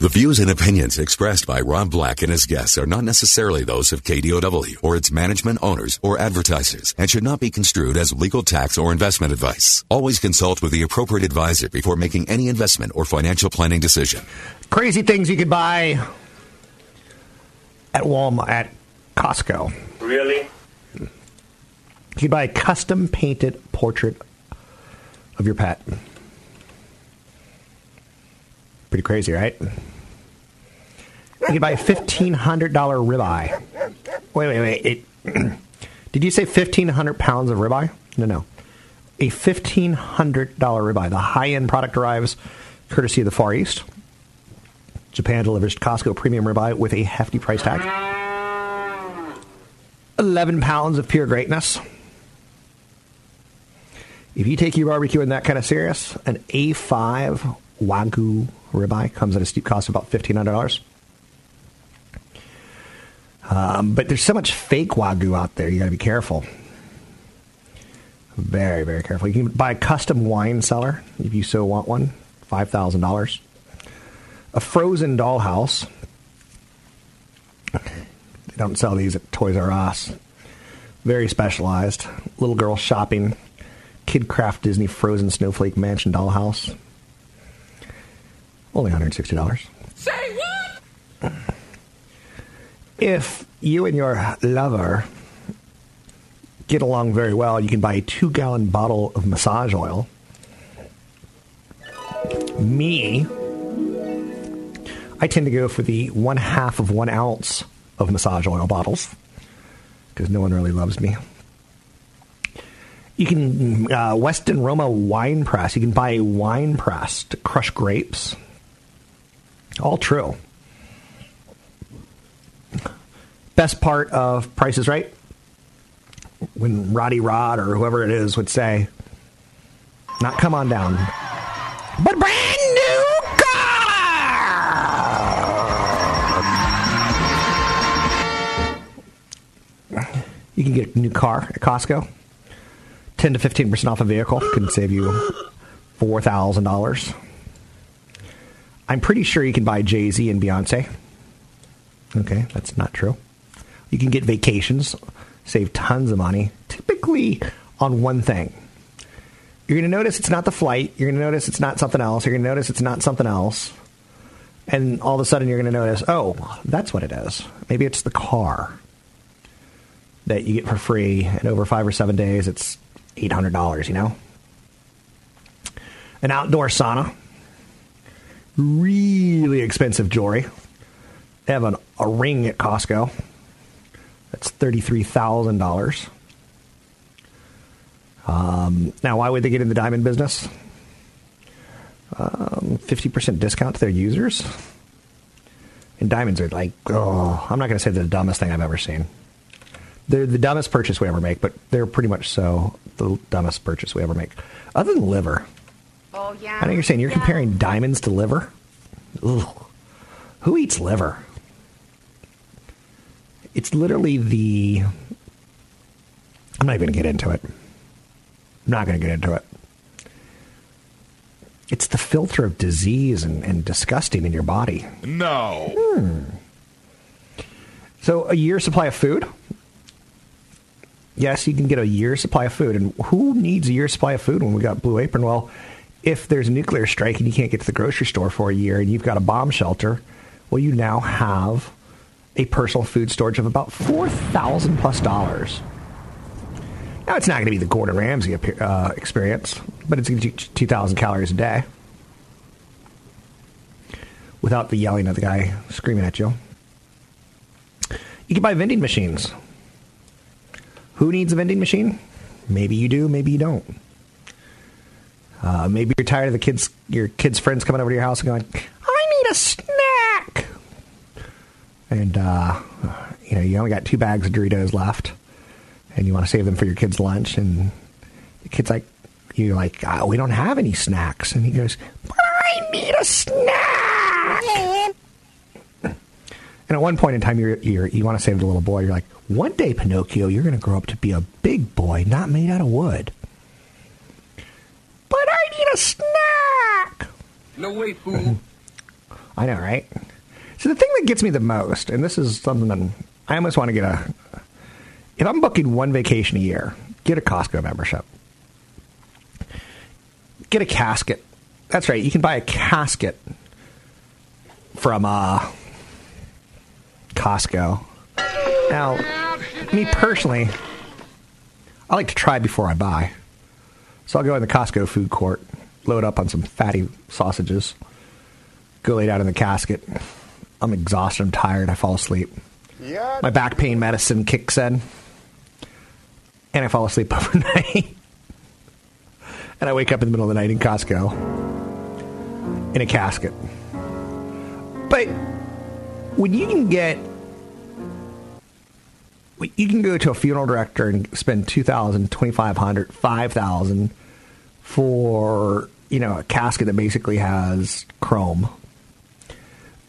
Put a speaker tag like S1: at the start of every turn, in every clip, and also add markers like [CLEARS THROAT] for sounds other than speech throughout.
S1: The views and opinions expressed by Rob Black and his guests are not necessarily those of KDOW or its management owners or advertisers and should not be construed as legal tax or investment advice. Always consult with the appropriate advisor before making any investment or financial planning decision.
S2: Crazy things you could buy at Walmart, at Costco.
S3: Really?
S2: You could buy a custom painted portrait of your pet. Pretty crazy, right? You could buy a fifteen hundred dollar ribeye. Wait, wait, wait. It, [CLEARS THROAT] did you say fifteen hundred pounds of ribeye? No, no. A fifteen hundred dollar ribeye. The high end product arrives courtesy of the Far East. Japan delivers Costco premium ribeye with a hefty price tag. Eleven pounds of pure greatness. If you take your barbecue in that kind of serious, an A5 Wagyu ribeye comes at a steep cost of about $1,500. Um, but there's so much fake Wagyu out there, you got to be careful. Very, very careful. You can buy a custom wine cellar if you so want one, $5,000. A frozen dollhouse. They don't sell these at Toys R Us. Very specialized. Little girl shopping. KidKraft Disney Frozen Snowflake Mansion dollhouse. Only $160.
S4: Say what?
S2: If you and your lover get along very well, you can buy a two gallon bottle of massage oil. Me, I tend to go for the one half of one ounce of massage oil bottles because no one really loves me. You can, uh, Weston Roma wine press. You can buy a wine press to crush grapes. All true. Best part of Price is Right? When Roddy Rod or whoever it is would say, not come on down, but brand new car! You can get a new car at Costco. 10 to 15% off a vehicle can save you $4,000. I'm pretty sure you can buy Jay Z and Beyonce. Okay, that's not true. You can get vacations, save tons of money, typically on one thing. You're going to notice it's not the flight. You're going to notice it's not something else. You're going to notice it's not something else. And all of a sudden you're going to notice, oh, that's what it is. Maybe it's the car that you get for free. And over five or seven days, it's $800, you know? An outdoor sauna really expensive jewelry. They have an, a ring at Costco. That's $33,000. Um, now, why would they get in the diamond business? Um, 50% discount to their users. And diamonds are like, oh, I'm not going to say they're the dumbest thing I've ever seen. They're the dumbest purchase we ever make, but they're pretty much so the dumbest purchase we ever make. Other than liver.
S5: Oh yeah.
S2: I know you're saying you're
S5: yeah.
S2: comparing diamonds to liver. Ugh. Who eats liver? It's literally the. I'm not even going to get into it. I'm not going to get into it. It's the filter of disease and, and disgusting in your body.
S4: No.
S2: Hmm. So, a year supply of food? Yes, you can get a year supply of food. And who needs a year supply of food when we got Blue Apron? Well, if there's a nuclear strike and you can't get to the grocery store for a year and you've got a bomb shelter, well, you now have a personal food storage of about 4000 plus dollars. Now, it's not going to be the Gordon Ramsay uh, experience, but it's going to be 2,000 calories a day without the yelling of the guy screaming at you. You can buy vending machines. Who needs a vending machine? Maybe you do, maybe you don't. Uh, maybe you're tired of the kids, your kids' friends coming over to your house and going, "I need a snack." and uh, you know you only got two bags of Doritos left, and you want to save them for your kid's lunch, and the kid's like, you're like, oh, we don't have any snacks, and he goes, but I need a snack. [LAUGHS] And at one point in time, you're, you're, you want to save the little boy. You're like, one day, Pinocchio, you're going to grow up to be a big boy, not made out of wood. Need a snack.
S6: No way, fool. [LAUGHS]
S2: I know, right? So the thing that gets me the most, and this is something that I almost want to get a. If I'm booking one vacation a year, get a Costco membership. Get a casket. That's right. You can buy a casket from uh, Costco. Now, me personally, I like to try before I buy. So I'll go in the Costco food court, load up on some fatty sausages, go lay down in the casket. I'm exhausted. I'm tired. I fall asleep. Yeah. My back pain medicine kicks in, and I fall asleep [LAUGHS] overnight. and I wake up in the middle of the night in Costco in a casket. But when you can get you can go to a funeral director and spend 2000 2500 5000 for you know a casket that basically has chrome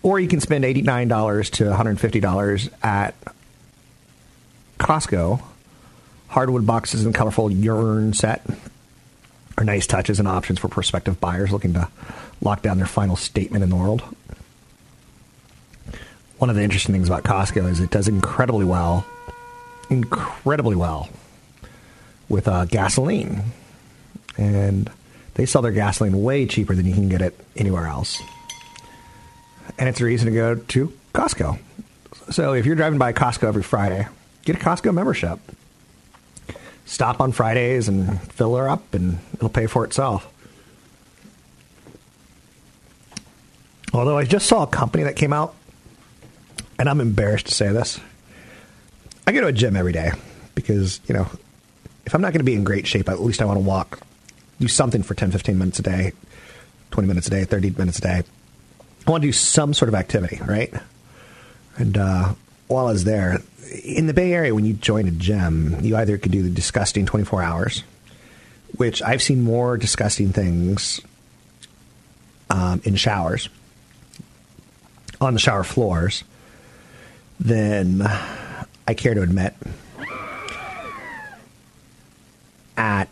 S2: or you can spend $89 to $150 at Costco. Hardwood boxes and colorful urn set are nice touches and options for prospective buyers looking to lock down their final statement in the world. One of the interesting things about Costco is it does incredibly well, incredibly well with uh, gasoline. And they sell their gasoline way cheaper than you can get it anywhere else and it's a reason to go to Costco. So if you're driving by Costco every Friday, get a Costco membership. Stop on Fridays and fill her up, and it'll pay for itself. Although I just saw a company that came out, and I'm embarrassed to say this. I go to a gym every day because, you know, if I'm not going to be in great shape, at least I want to walk, do something for 10, 15 minutes a day, 20 minutes a day, 30 minutes a day I want to do some sort of activity, right? And uh, while I was there, in the Bay Area, when you join a gym, you either could do the disgusting 24 hours, which I've seen more disgusting things um, in showers, on the shower floors, than I care to admit. At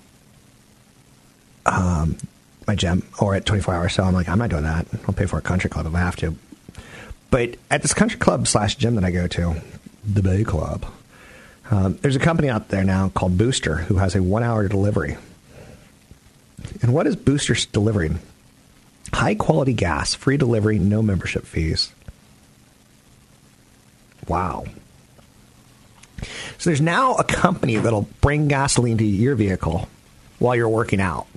S2: um, my gym or at 24 hours. So I'm like, I'm not doing that. I'll pay for a country club if I have to. But at this country club slash gym that I go to, the Bay Club, um, there's a company out there now called Booster who has a one hour delivery. And what is Booster delivering? High quality gas, free delivery, no membership fees. Wow. So there's now a company that'll bring gasoline to your vehicle while you're working out.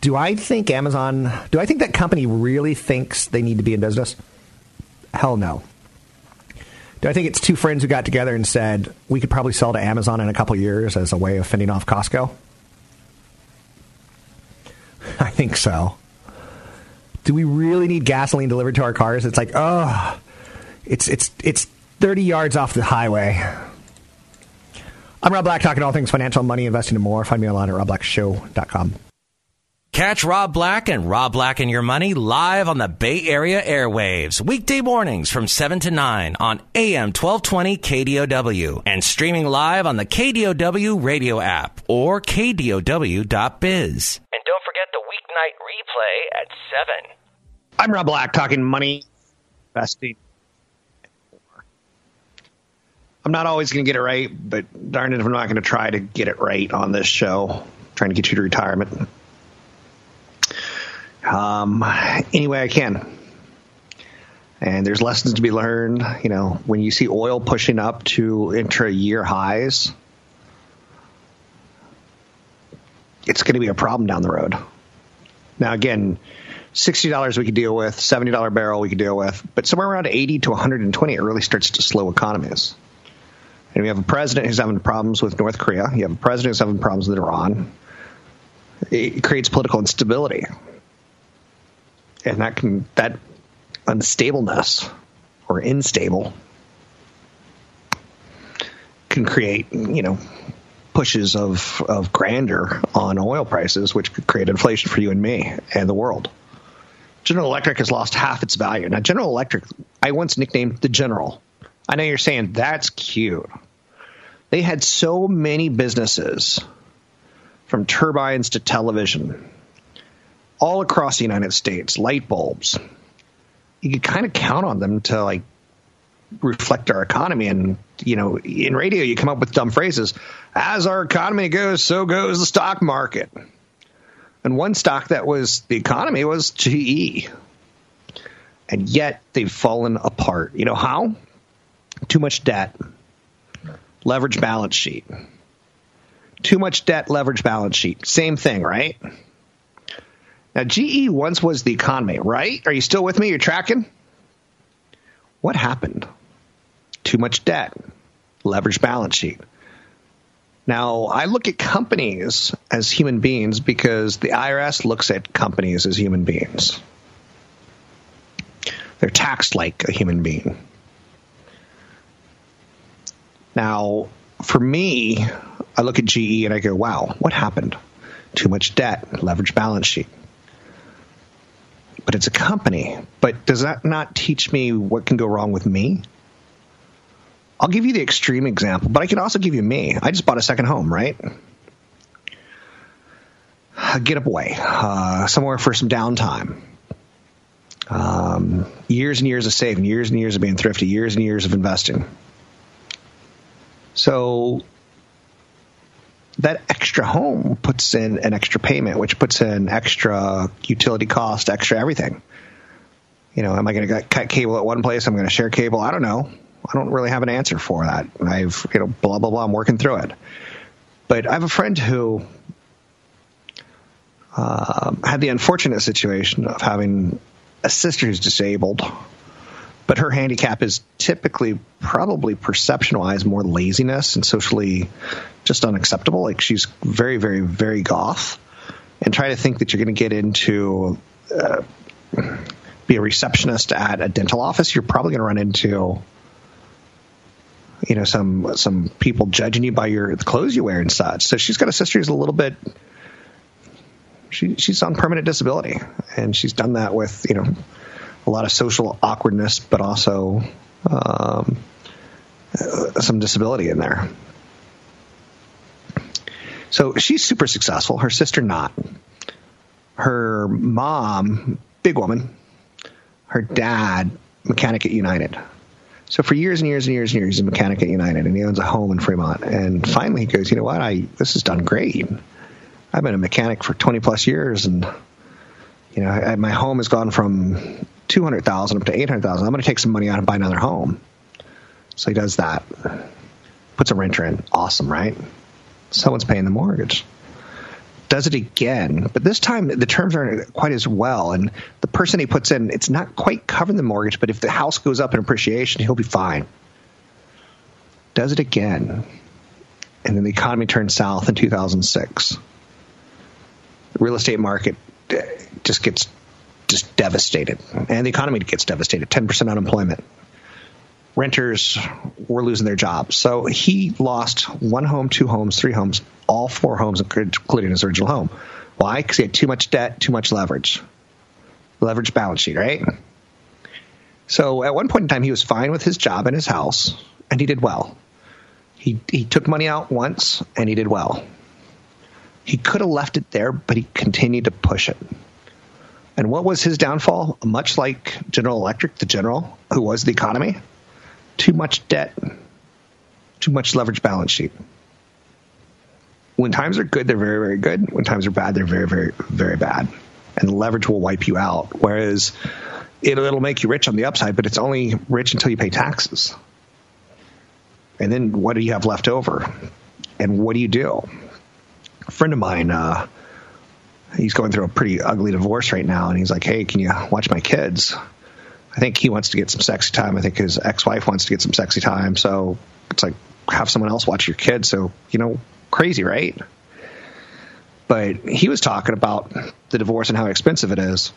S2: Do I think Amazon, do I think that company really thinks they need to be in business? Hell no. Do I think it's two friends who got together and said, we could probably sell to Amazon in a couple years as a way of fending off Costco? [LAUGHS] I think so. Do we really need gasoline delivered to our cars? It's like, oh, it's, it's, it's 30 yards off the highway. I'm Rob Black, talking all things financial, money, investing, and more. Find me online at robblackshow.com.
S3: Catch Rob Black and Rob Black and Your Money live on the Bay Area airwaves, weekday mornings from 7 to 9 on AM 1220 KDOW and streaming live on the KDOW radio app or KDOW.biz. And don't forget the weeknight replay at 7.
S2: I'm Rob Black, talking money, investing. I'm not always going to get it right, but darn it if I'm not going to try to get it right on this show, trying to get you to retirement um, any way I can. And there's lessons to be learned. You know, when you see oil pushing up to intra year highs, it's going to be a problem down the road. Now, again, $60 we could deal with, $70 barrel we could deal with, but somewhere around 80 to 120, it really starts to slow economies. And we have a president who's having problems with North Korea. You have a president who's having problems with Iran. It creates political instability and that can that unstableness or unstable can create, you know, pushes of, of grandeur on oil prices, which could create inflation for you and me and the world. General Electric has lost half its value. Now, General Electric, I once nicknamed the General. I know you're saying that's cute. They had so many businesses, from turbines to television, all across the United States, light bulbs. You could kind of count on them to like reflect our economy. And, you know, in radio, you come up with dumb phrases. As our economy goes, so goes the stock market. And one stock that was the economy was GE. And yet they've fallen apart. You know how? Too much debt, leverage balance sheet. Too much debt, leverage balance sheet. Same thing, right? Now, GE once was the economy, right? Are you still with me? You're tracking? What happened? Too much debt, leverage balance sheet. Now, I look at companies as human beings because the IRS looks at companies as human beings. They're taxed like a human being. Now, for me, I look at GE and I go, wow, what happened? Too much debt, leverage balance sheet. But it's a company. But does that not teach me what can go wrong with me? I'll give you the extreme example, but I can also give you me. I just bought a second home, right? Get up away, uh, somewhere for some downtime. Um, years and years of saving, years and years of being thrifty, years and years of investing. So that extra home puts in an extra payment, which puts in extra utility cost, extra everything. You know, am I going to cut cable at one place? I'm going to share cable. I don't know. I don't really have an answer for that. I've, you know, blah, blah, blah. I'm working through it. But I have a friend who uh, had the unfortunate situation of having a sister who's disabled, but her handicap is typically probably perception wise more laziness and socially just unacceptable. Like she's very, very, very goth. And try to think that you're going to get into uh, be a receptionist at a dental office, you're probably going to run into you know some some people judging you by your the clothes you wear and such. So she's got a sister who's a little bit she she's on permanent disability, and she's done that with you know a lot of social awkwardness, but also um, uh, some disability in there. So she's super successful. Her sister not. Her mom, big woman. Her dad, mechanic at United. So for years and years and years and years, he's a mechanic at United, and he owns a home in Fremont. And finally, he goes, you know what? I this has done great. I've been a mechanic for 20 plus years, and you know, I, my home has gone from 200,000 up to 800,000. I'm going to take some money out and buy another home. So he does that. Puts a renter in. Awesome, right? Someone's paying the mortgage. Does it again, but this time the terms aren't quite as well. And the person he puts in, it's not quite covering the mortgage, but if the house goes up in appreciation, he'll be fine. Does it again. And then the economy turned south in 2006. The real estate market uh, just gets just devastated, and the economy gets devastated. Ten percent unemployment. Renters were losing their jobs, so he lost one home, two homes, three homes, all four homes, including his original home. Why? Because he had too much debt, too much leverage, leverage balance sheet, right? So at one point in time, he was fine with his job and his house, and he did well. He he took money out once, and he did well. He could have left it there, but he continued to push it. And what was his downfall? Much like General Electric, the general who was the economy, too much debt, too much leverage balance sheet. When times are good, they're very, very good. When times are bad, they're very, very, very bad. And the leverage will wipe you out. Whereas it'll, it'll make you rich on the upside, but it's only rich until you pay taxes. And then what do you have left over? And what do you do? A friend of mine, uh, he's going through a pretty ugly divorce right now, and he's like, "Hey, can you watch my kids?" I think he wants to get some sexy time. I think his ex-wife wants to get some sexy time. So it's like have someone else watch your kids. So you know, crazy, right? But he was talking about the divorce and how expensive it is.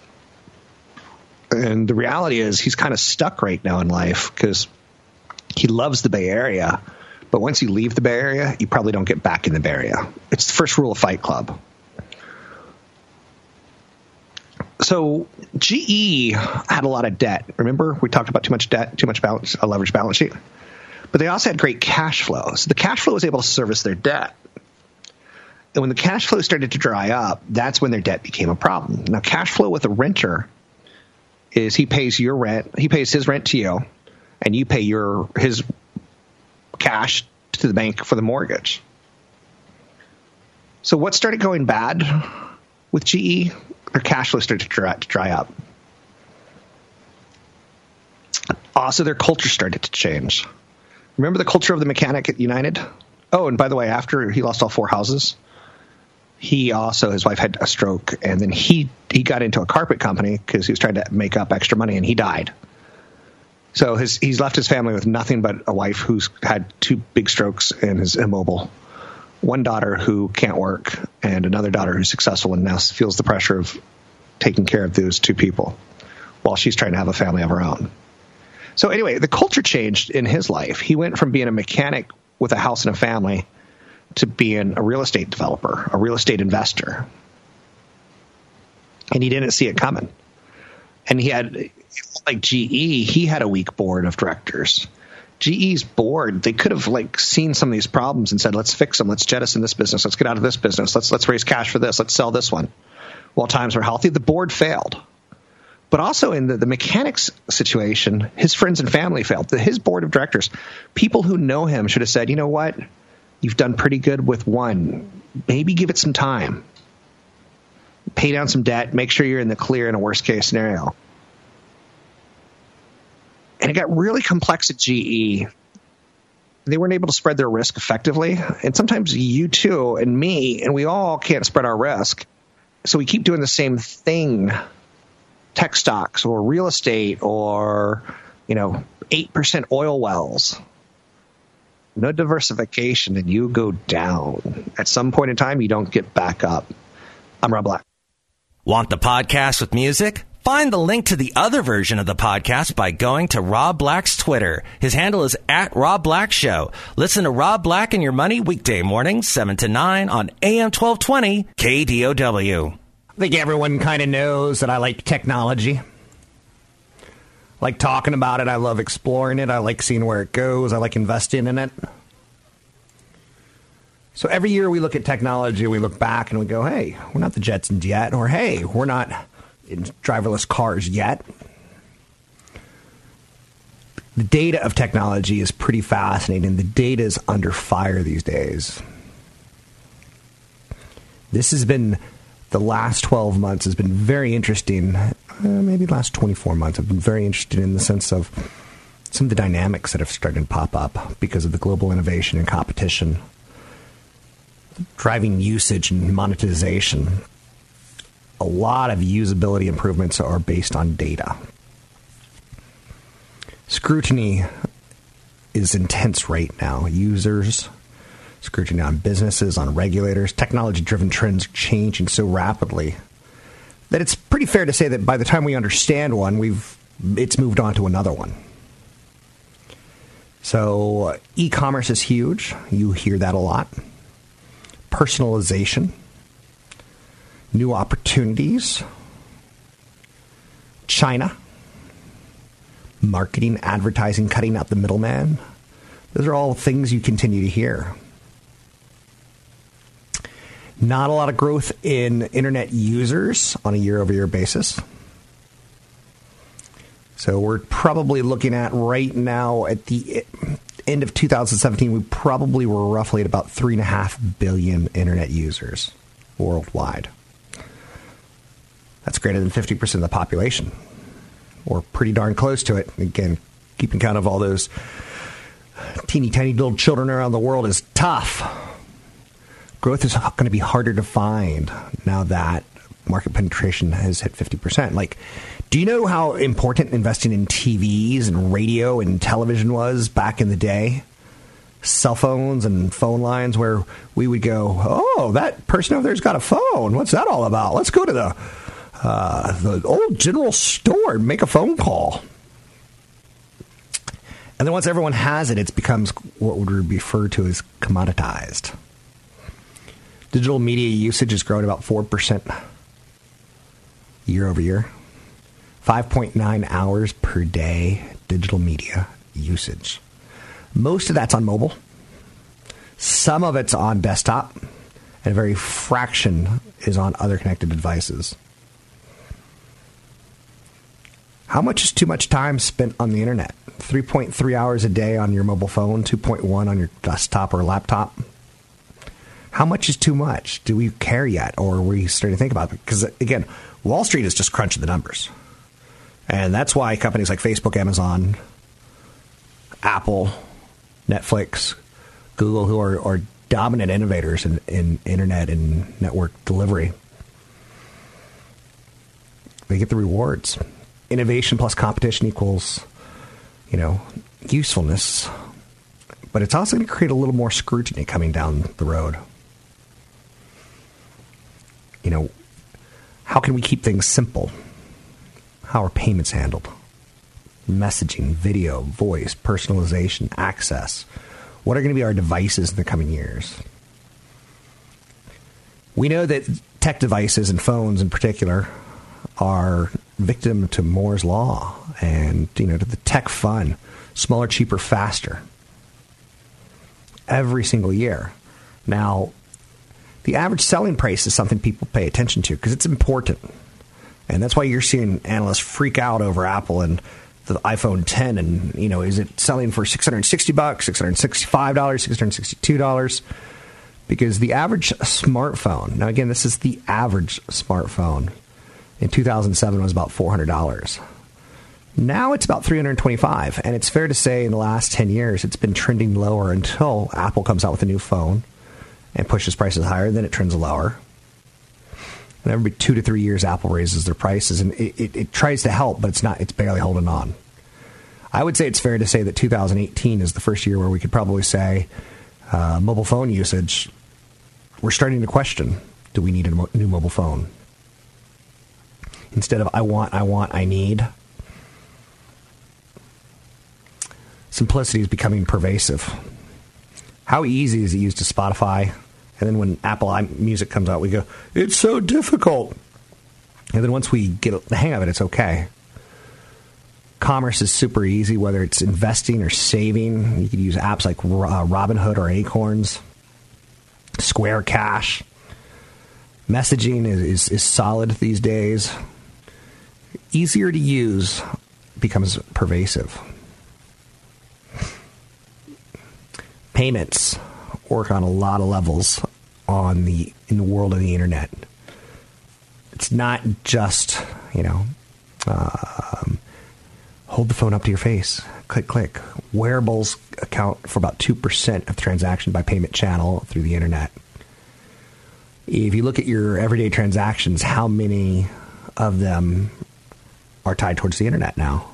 S2: And the reality is, he's kind of stuck right now in life because he loves the Bay Area. But once you leave the Bay Area, you probably don't get back in the Bay Area. It's the first rule of Fight Club. So GE had a lot of debt. Remember, we talked about too much debt, too much balance, a leveraged balance sheet. But they also had great cash flow. So the cash flow was able to service their debt. And when the cash flow started to dry up, that's when their debt became a problem. Now, cash flow with a renter is he pays your rent, he pays his rent to you, and you pay your his cash to the bank for the mortgage. So what started going bad with GE? Their cash flow started to dry, to dry up. Also, their culture started to change. Remember the culture of the mechanic at United? Oh, and by the way, after he lost all four houses, he also his wife had a stroke, and then he he got into a carpet company because he was trying to make up extra money, and he died. So his he's left his family with nothing but a wife who's had two big strokes and is immobile, one daughter who can't work, and another daughter who's successful and now feels the pressure of taking care of those two people, while she's trying to have a family of her own. So anyway, the culture changed in his life. He went from being a mechanic with a house and a family to being a real estate developer, a real estate investor. And he didn't see it coming. And he had, like GE, he had a weak board of directors. GE's board, they could have like seen some of these problems and said, let's fix them. Let's jettison this business. Let's get out of this business. Let's, let's raise cash for this. Let's sell this one. While times were healthy, the board failed. But also in the, the mechanics situation, his friends and family failed. The, his board of directors, people who know him should have said, you know what? You've done pretty good with one. Maybe give it some time. Pay down some debt. Make sure you're in the clear in a worst case scenario. And it got really complex at GE. They weren't able to spread their risk effectively. And sometimes you too, and me, and we all can't spread our risk. So we keep doing the same thing tech stocks or real estate or, you know, 8% oil wells no diversification and you go down. At some point in time, you don't get back up. I'm Rob Black.
S3: Want the podcast with music? Find the link to the other version of the podcast by going to Rob Black's Twitter. His handle is at Rob Black Show. Listen to Rob Black and Your Money weekday mornings, 7 to 9 on AM 1220 KDOW.
S2: I think everyone kind of knows that I like technology like talking about it. I love exploring it. I like seeing where it goes. I like investing in it. So every year we look at technology, we look back and we go, hey, we're not the Jetsons yet, or hey, we're not in driverless cars yet. The data of technology is pretty fascinating. The data is under fire these days. This has been the last 12 months has been very interesting uh, maybe last 24 months, I've been very interested in the sense of some of the dynamics that have started to pop up because of the global innovation and competition, driving usage and monetization. A lot of usability improvements are based on data. Scrutiny is intense right now. Users, scrutiny on businesses, on regulators, technology driven trends are changing so rapidly that it's pretty fair to say that by the time we understand one, we've it's moved on to another one. So uh, e-commerce is huge. You hear that a lot. Personalization, new opportunities, China, marketing, advertising, cutting out the middleman. Those are all things you continue to hear. Not a lot of growth in internet users on a year over year basis. So we're probably looking at right now at the end of 2017, we probably were roughly at about 3.5 billion internet users worldwide. That's greater than 50% of the population, or pretty darn close to it. Again, keeping count of all those teeny tiny little children around the world is tough growth is going to be harder to find now that market penetration has hit 50%. Like, do you know how important investing in TVs and radio and television was back in the day? Cell phones and phone lines where we would go, oh, that person over there's got a phone. What's that all about? Let's go to the uh, the old general store, make a phone call. And then once everyone has it, it becomes what would be referred to as commoditized. Digital media usage has grown about 4% year over year. 5.9 hours per day digital media usage. Most of that's on mobile. Some of it's on desktop, and a very fraction is on other connected devices. How much is too much time spent on the internet? 3.3 hours a day on your mobile phone, 2.1 on your desktop or laptop. How much is too much? Do we care yet, or are we starting to think about it? Because again, Wall Street is just crunching the numbers, and that's why companies like Facebook, Amazon, Apple, Netflix, Google, who are, are dominant innovators in, in internet and network delivery, they get the rewards. Innovation plus competition equals, you know, usefulness. But it's also going to create a little more scrutiny coming down the road. You know, how can we keep things simple? How are payments handled? Messaging, video, voice, personalization, access. What are going to be our devices in the coming years? We know that tech devices and phones in particular are victim to Moore's law and you know to the tech fun, smaller, cheaper, faster. Every single year. Now, the average selling price is something people pay attention to because it's important. And that's why you're seeing analysts freak out over Apple and the iPhone 10 and you know is it selling for 660 bucks, 665 dollars, 662 dollars? Because the average smartphone. Now again, this is the average smartphone. In 2007 was about 400 dollars. Now it's about 325, and it's fair to say in the last 10 years it's been trending lower until Apple comes out with a new phone and pushes prices higher. Then it trends lower. And every two to three years, Apple raises their prices, and it, it, it, tries to help, but it's not. It's barely holding on. I would say it's fair to say that 2018 is the first year where we could probably say uh, mobile phone usage. We're starting to question: Do we need a mo- new mobile phone? Instead of "I want, I want, I need," simplicity is becoming pervasive. How easy is it used to Spotify? And then when Apple Music comes out, we go, it's so difficult. And then once we get the hang of it, it's okay. Commerce is super easy, whether it's investing or saving. You could use apps like uh, Robinhood or Acorns, Square Cash. Messaging is, is, is solid these days. Easier to use becomes pervasive. Payments work on a lot of levels on the in the world of the internet. It's not just you know um, hold the phone up to your face, click click. Wearables account for about two percent of transaction by payment channel through the internet. If you look at your everyday transactions, how many of them are tied towards the internet now?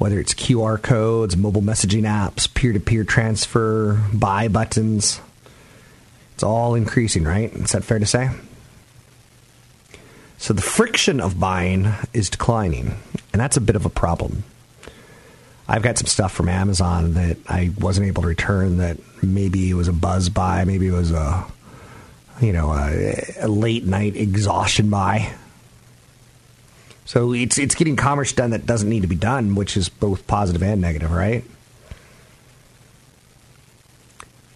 S2: whether it's QR codes, mobile messaging apps, peer to peer transfer, buy buttons. It's all increasing, right? Is that fair to say? So the friction of buying is declining, and that's a bit of a problem. I've got some stuff from Amazon that I wasn't able to return that maybe it was a buzz buy, maybe it was a you know, a, a late night exhaustion buy. So it's it's getting commerce done that doesn't need to be done, which is both positive and negative, right?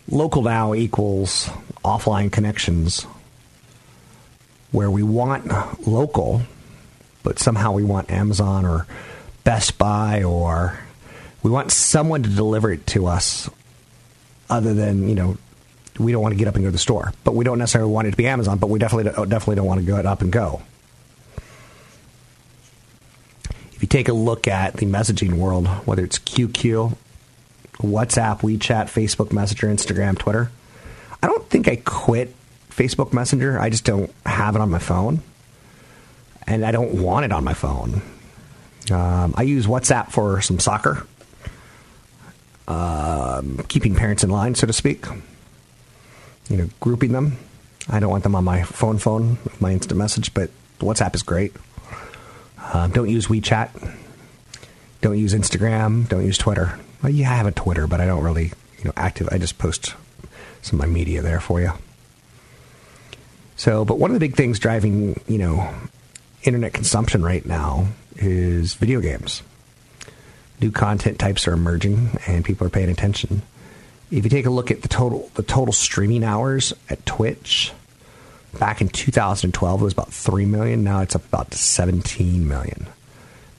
S2: Local now equals offline connections where we want local, but somehow we want Amazon or Best Buy or we want someone to deliver it to us other than, you know, we don't want to get up and go to the store. But we don't necessarily want it to be Amazon, but we definitely definitely don't want to go up and go. If you take a look at the messaging world, whether it's QQ, WhatsApp, WeChat, Facebook Messenger, Instagram, Twitter, I don't think I quit Facebook Messenger. I just don't have it on my phone. And I don't want it on my phone. Um, I use WhatsApp for some soccer, um, keeping parents in line, so to speak. You know, grouping them. I don't want them on my phone phone, my instant message, but WhatsApp is great. Uh, don't use WeChat. Don't use Instagram. Don't use Twitter. Well, yeah, I have a Twitter, but I don't really, you know, active. I just post some of my media there for you. So, but one of the big things driving, you know, internet consumption right now is video games. New content types are emerging, and people are paying attention. If you take a look at the total, the total streaming hours at Twitch, back in 2012 it was about 3 million. Now it's up about 17 million.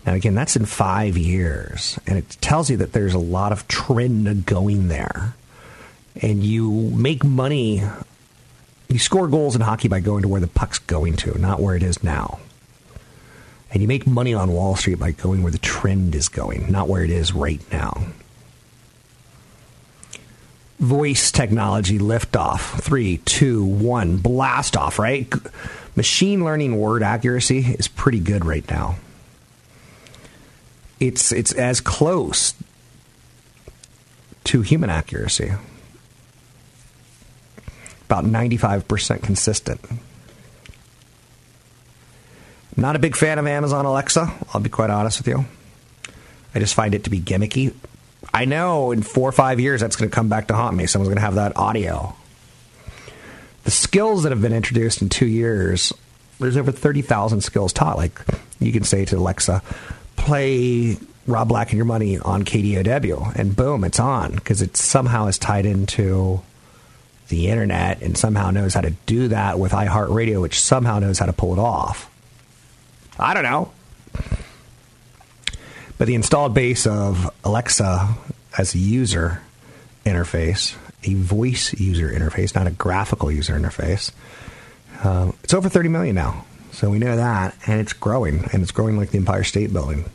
S2: Now again that's in five years and it tells you that there's a lot of trend going there. And you make money you score goals in hockey by going to where the puck's going to not where it is now. And you make money on wall street by going where the trend is going not where it is right now voice technology liftoff. Three, two, one, blast off, right? Machine learning word accuracy is pretty good right now. It's, it's as close to human accuracy. About 95% consistent. Not a big fan of Amazon Alexa, I'll be quite honest with you. I just find it to be gimmicky. I know in four or five years that's going to come back to haunt me. Someone's going to have that audio. The skills that have been introduced in two years, there's over 30,000 skills taught. Like you can say to Alexa, play Rob Black and Your Money on KDOW, and boom, it's on because it somehow is tied into the internet and somehow knows how to do that with iHeartRadio, which somehow knows how to pull it off. I don't know. But the installed base of Alexa as a user interface, a voice user interface, not a graphical user interface, uh, it's over 30 million now. So we know that, and it's growing, and it's growing like the Empire State Building.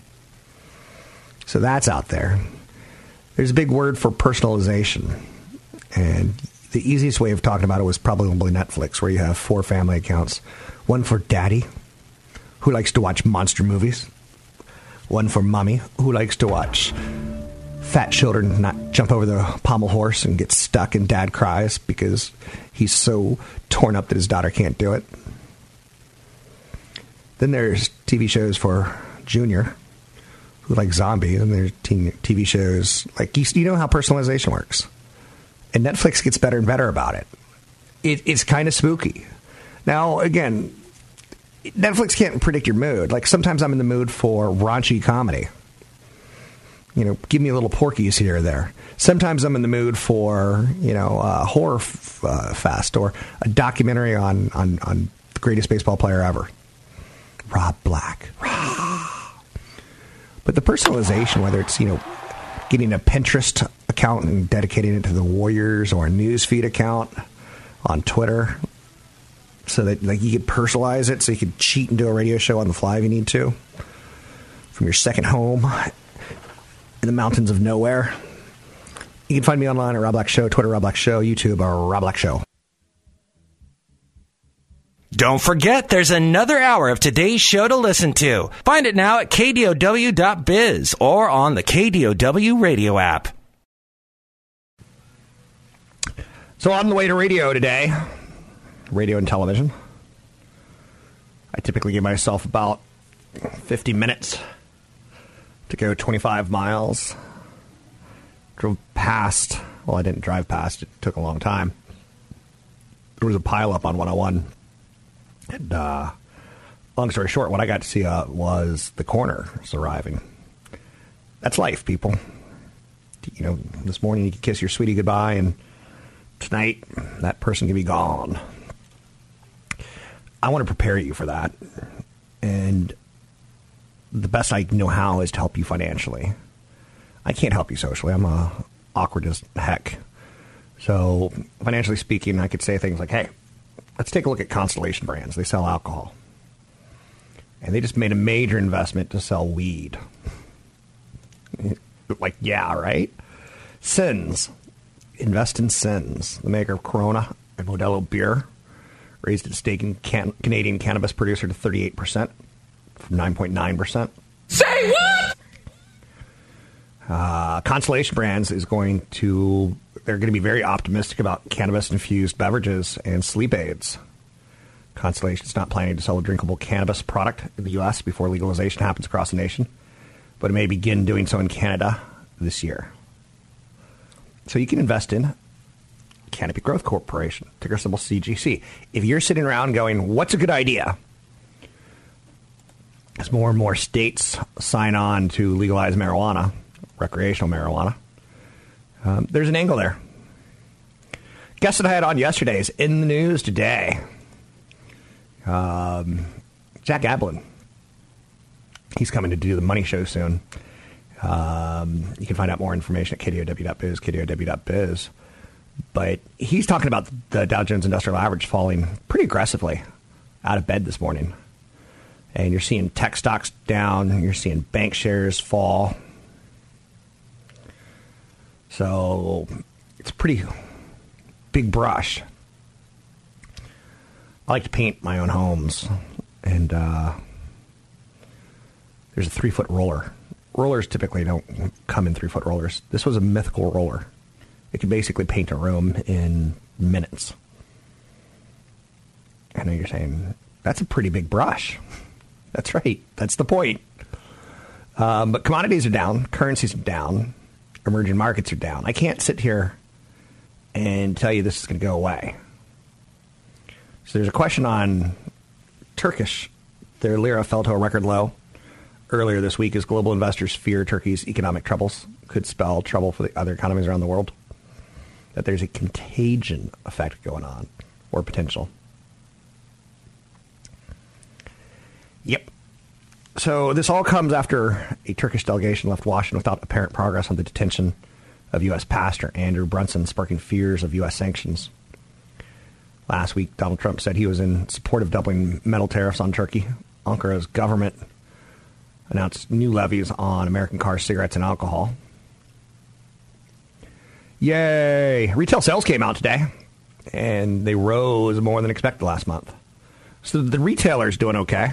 S2: So that's out there. There's a big word for personalization. And the easiest way of talking about it was probably Netflix, where you have four family accounts one for daddy, who likes to watch monster movies one for mommy, who likes to watch fat children not jump over the pommel horse and get stuck and dad cries because he's so torn up that his daughter can't do it. Then there's TV shows for Junior, who like zombies, and there's TV shows like you know how personalization works, and Netflix gets better and better about it. it it's kind of spooky. Now, again, Netflix can't predict your mood. Like sometimes I'm in the mood for raunchy comedy. You know, give me a little Porky's here or there. Sometimes I'm in the mood for you know a horror f- uh, fest or a documentary on, on on the greatest baseball player ever, Rob Black. [SIGHS] But the personalization, whether it's you know getting a Pinterest account and dedicating it to the Warriors or a newsfeed account on Twitter, so that like you could personalize it so you could cheat and do a radio show on the fly if you need to from your second home in the mountains of nowhere. You can find me online at Rob Black Show, Twitter Rob Black Show, YouTube or Rob Black Show.
S3: Don't forget, there's another hour of today's show to listen to. Find it now at kdow.biz or on the KDOW radio app.
S2: So on the way to radio today, radio and television. I typically give myself about 50 minutes to go 25 miles. Drove past, well, I didn't drive past, it took a long time. There was a pileup on 101. And, uh, long story short, what I got to see uh, was the coroners arriving. That's life, people. You know, this morning you could kiss your sweetie goodbye, and tonight that person can be gone. I want to prepare you for that. And the best I know how is to help you financially. I can't help you socially. I'm a awkward as heck. So, financially speaking, I could say things like, hey, let's take a look at Constellation Brands. They sell alcohol. And they just made a major investment to sell weed. [LAUGHS] like, yeah, right? Sins. Invest in Sins, the maker of Corona and Modelo beer raised its stake in can- Canadian cannabis producer to 38% from 9.9%.
S4: Say what?
S2: Uh, Constellation Brands is going to they're going to be very optimistic about cannabis infused beverages and sleep aids. Constellation is not planning to sell a drinkable cannabis product in the U.S. before legalization happens across the nation, but it may begin doing so in Canada this year. So you can invest in Canopy Growth Corporation, ticker symbol CGC. If you're sitting around going, what's a good idea? As more and more states sign on to legalize marijuana, recreational marijuana, um, there's an angle there. Guest that I had on yesterday is in the news today. Um, Jack Ablin. He's coming to do the money show soon. Um, you can find out more information at kdow.biz, kdow.biz. But he's talking about the Dow Jones Industrial Average falling pretty aggressively out of bed this morning. And you're seeing tech stocks down, you're seeing bank shares fall. So it's pretty big brush. I like to paint my own homes, and uh, there's a three foot roller. Rollers typically don't come in three foot rollers. This was a mythical roller. It could basically paint a room in minutes. I know you're saying that's a pretty big brush. [LAUGHS] That's right. That's the point. Um, but commodities are down, currencies are down, emerging markets are down. I can't sit here and tell you this is going to go away. So there's a question on Turkish. Their lira fell to a record low earlier this week as global investors fear Turkey's economic troubles could spell trouble for the other economies around the world. That there's a contagion effect going on or potential. Yep. So this all comes after a Turkish delegation left Washington without apparent progress on the detention of U.S. pastor Andrew Brunson, sparking fears of U.S. sanctions. Last week, Donald Trump said he was in support of doubling metal tariffs on Turkey. Ankara's government announced new levies on American cars, cigarettes, and alcohol. Yay! Retail sales came out today, and they rose more than expected last month. So the retailer's doing okay.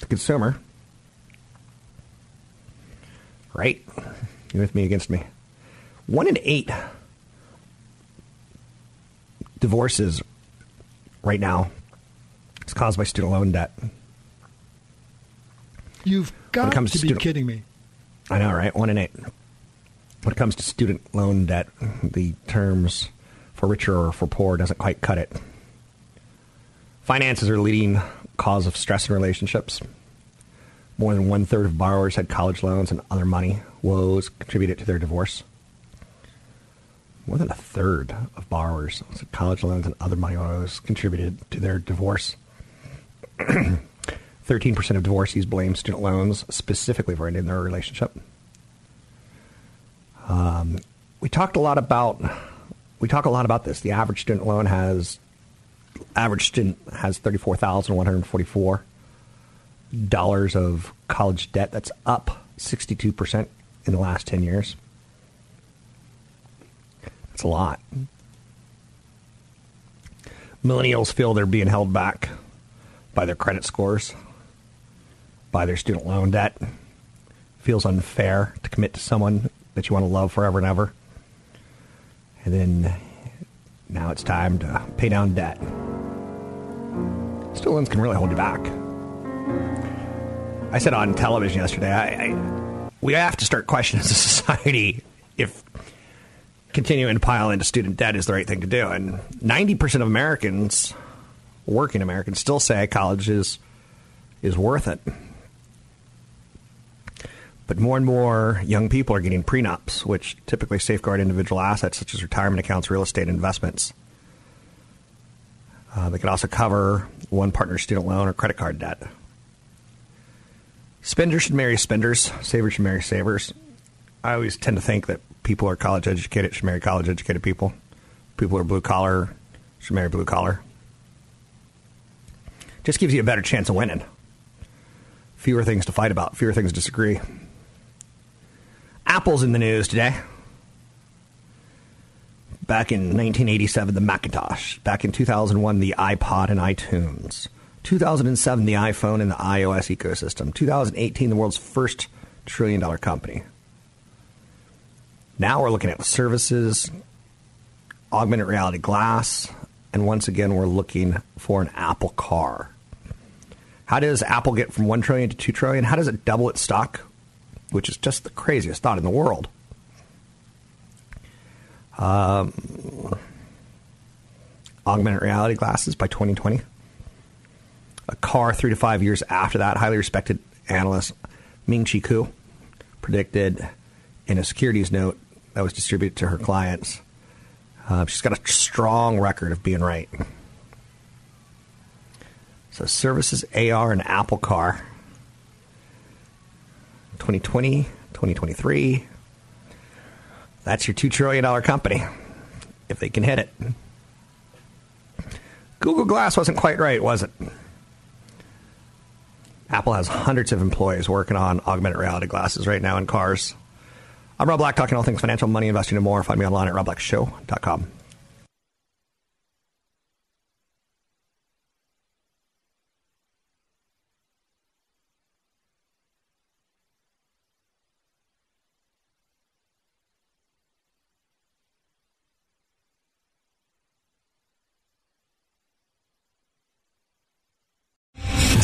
S2: The consumer, right? You with me against me? One in eight divorces right now is caused by student loan debt.
S5: You've got to be student, kidding me.
S2: I know, right? One in eight. When it comes to student loan debt, the terms for richer or for poor doesn't quite cut it. Finances are a leading cause of stress in relationships. More than one third of borrowers had college loans and other money woes contributed to their divorce. More than a third of borrowers had college loans and other money woes contributed to their divorce. [CLEARS THROAT] 13% of divorcees blame student loans specifically for ending their relationship. Um, we talked a lot about we talk a lot about this. The average student loan has average student has thirty four thousand one hundred forty four dollars of college debt. That's up sixty two percent in the last ten years. That's a lot. Millennials feel they're being held back by their credit scores, by their student loan debt. Feels unfair to commit to someone that you want to love forever and ever. And then now it's time to pay down debt. Student loans can really hold you back. I said on television yesterday, I, I, we have to start questioning [LAUGHS] as a society if continuing to pile into student debt is the right thing to do. And 90% of Americans, working Americans, still say college is, is worth it. But more and more young people are getting prenups, which typically safeguard individual assets such as retirement accounts, real estate investments. Uh, they can also cover one partner's student loan or credit card debt. Spenders should marry spenders, savers should marry savers. I always tend to think that people who are college educated should marry college educated people. People who are blue collar should marry blue collar. Just gives you a better chance of winning. Fewer things to fight about, fewer things to disagree. Apple's in the news today. Back in 1987, the Macintosh. Back in 2001, the iPod and iTunes. 2007, the iPhone and the iOS ecosystem. 2018, the world's first trillion dollar company. Now we're looking at services, augmented reality glass, and once again, we're looking for an Apple car. How does Apple get from 1 trillion to 2 trillion? How does it double its stock? Which is just the craziest thought in the world. Um, augmented reality glasses by 2020. A car three to five years after that. Highly respected analyst Ming Chi Kuo predicted in a securities note that was distributed to her clients. Uh, she's got a strong record of being right. So services AR and Apple Car 2020, 2023. That's your $2 trillion company if they can hit it. Google Glass wasn't quite right, was it? Apple has hundreds of employees working on augmented reality glasses right now in cars. I'm Rob Black, talking all things financial, money, investing, and more. Find me online at robblackshow.com.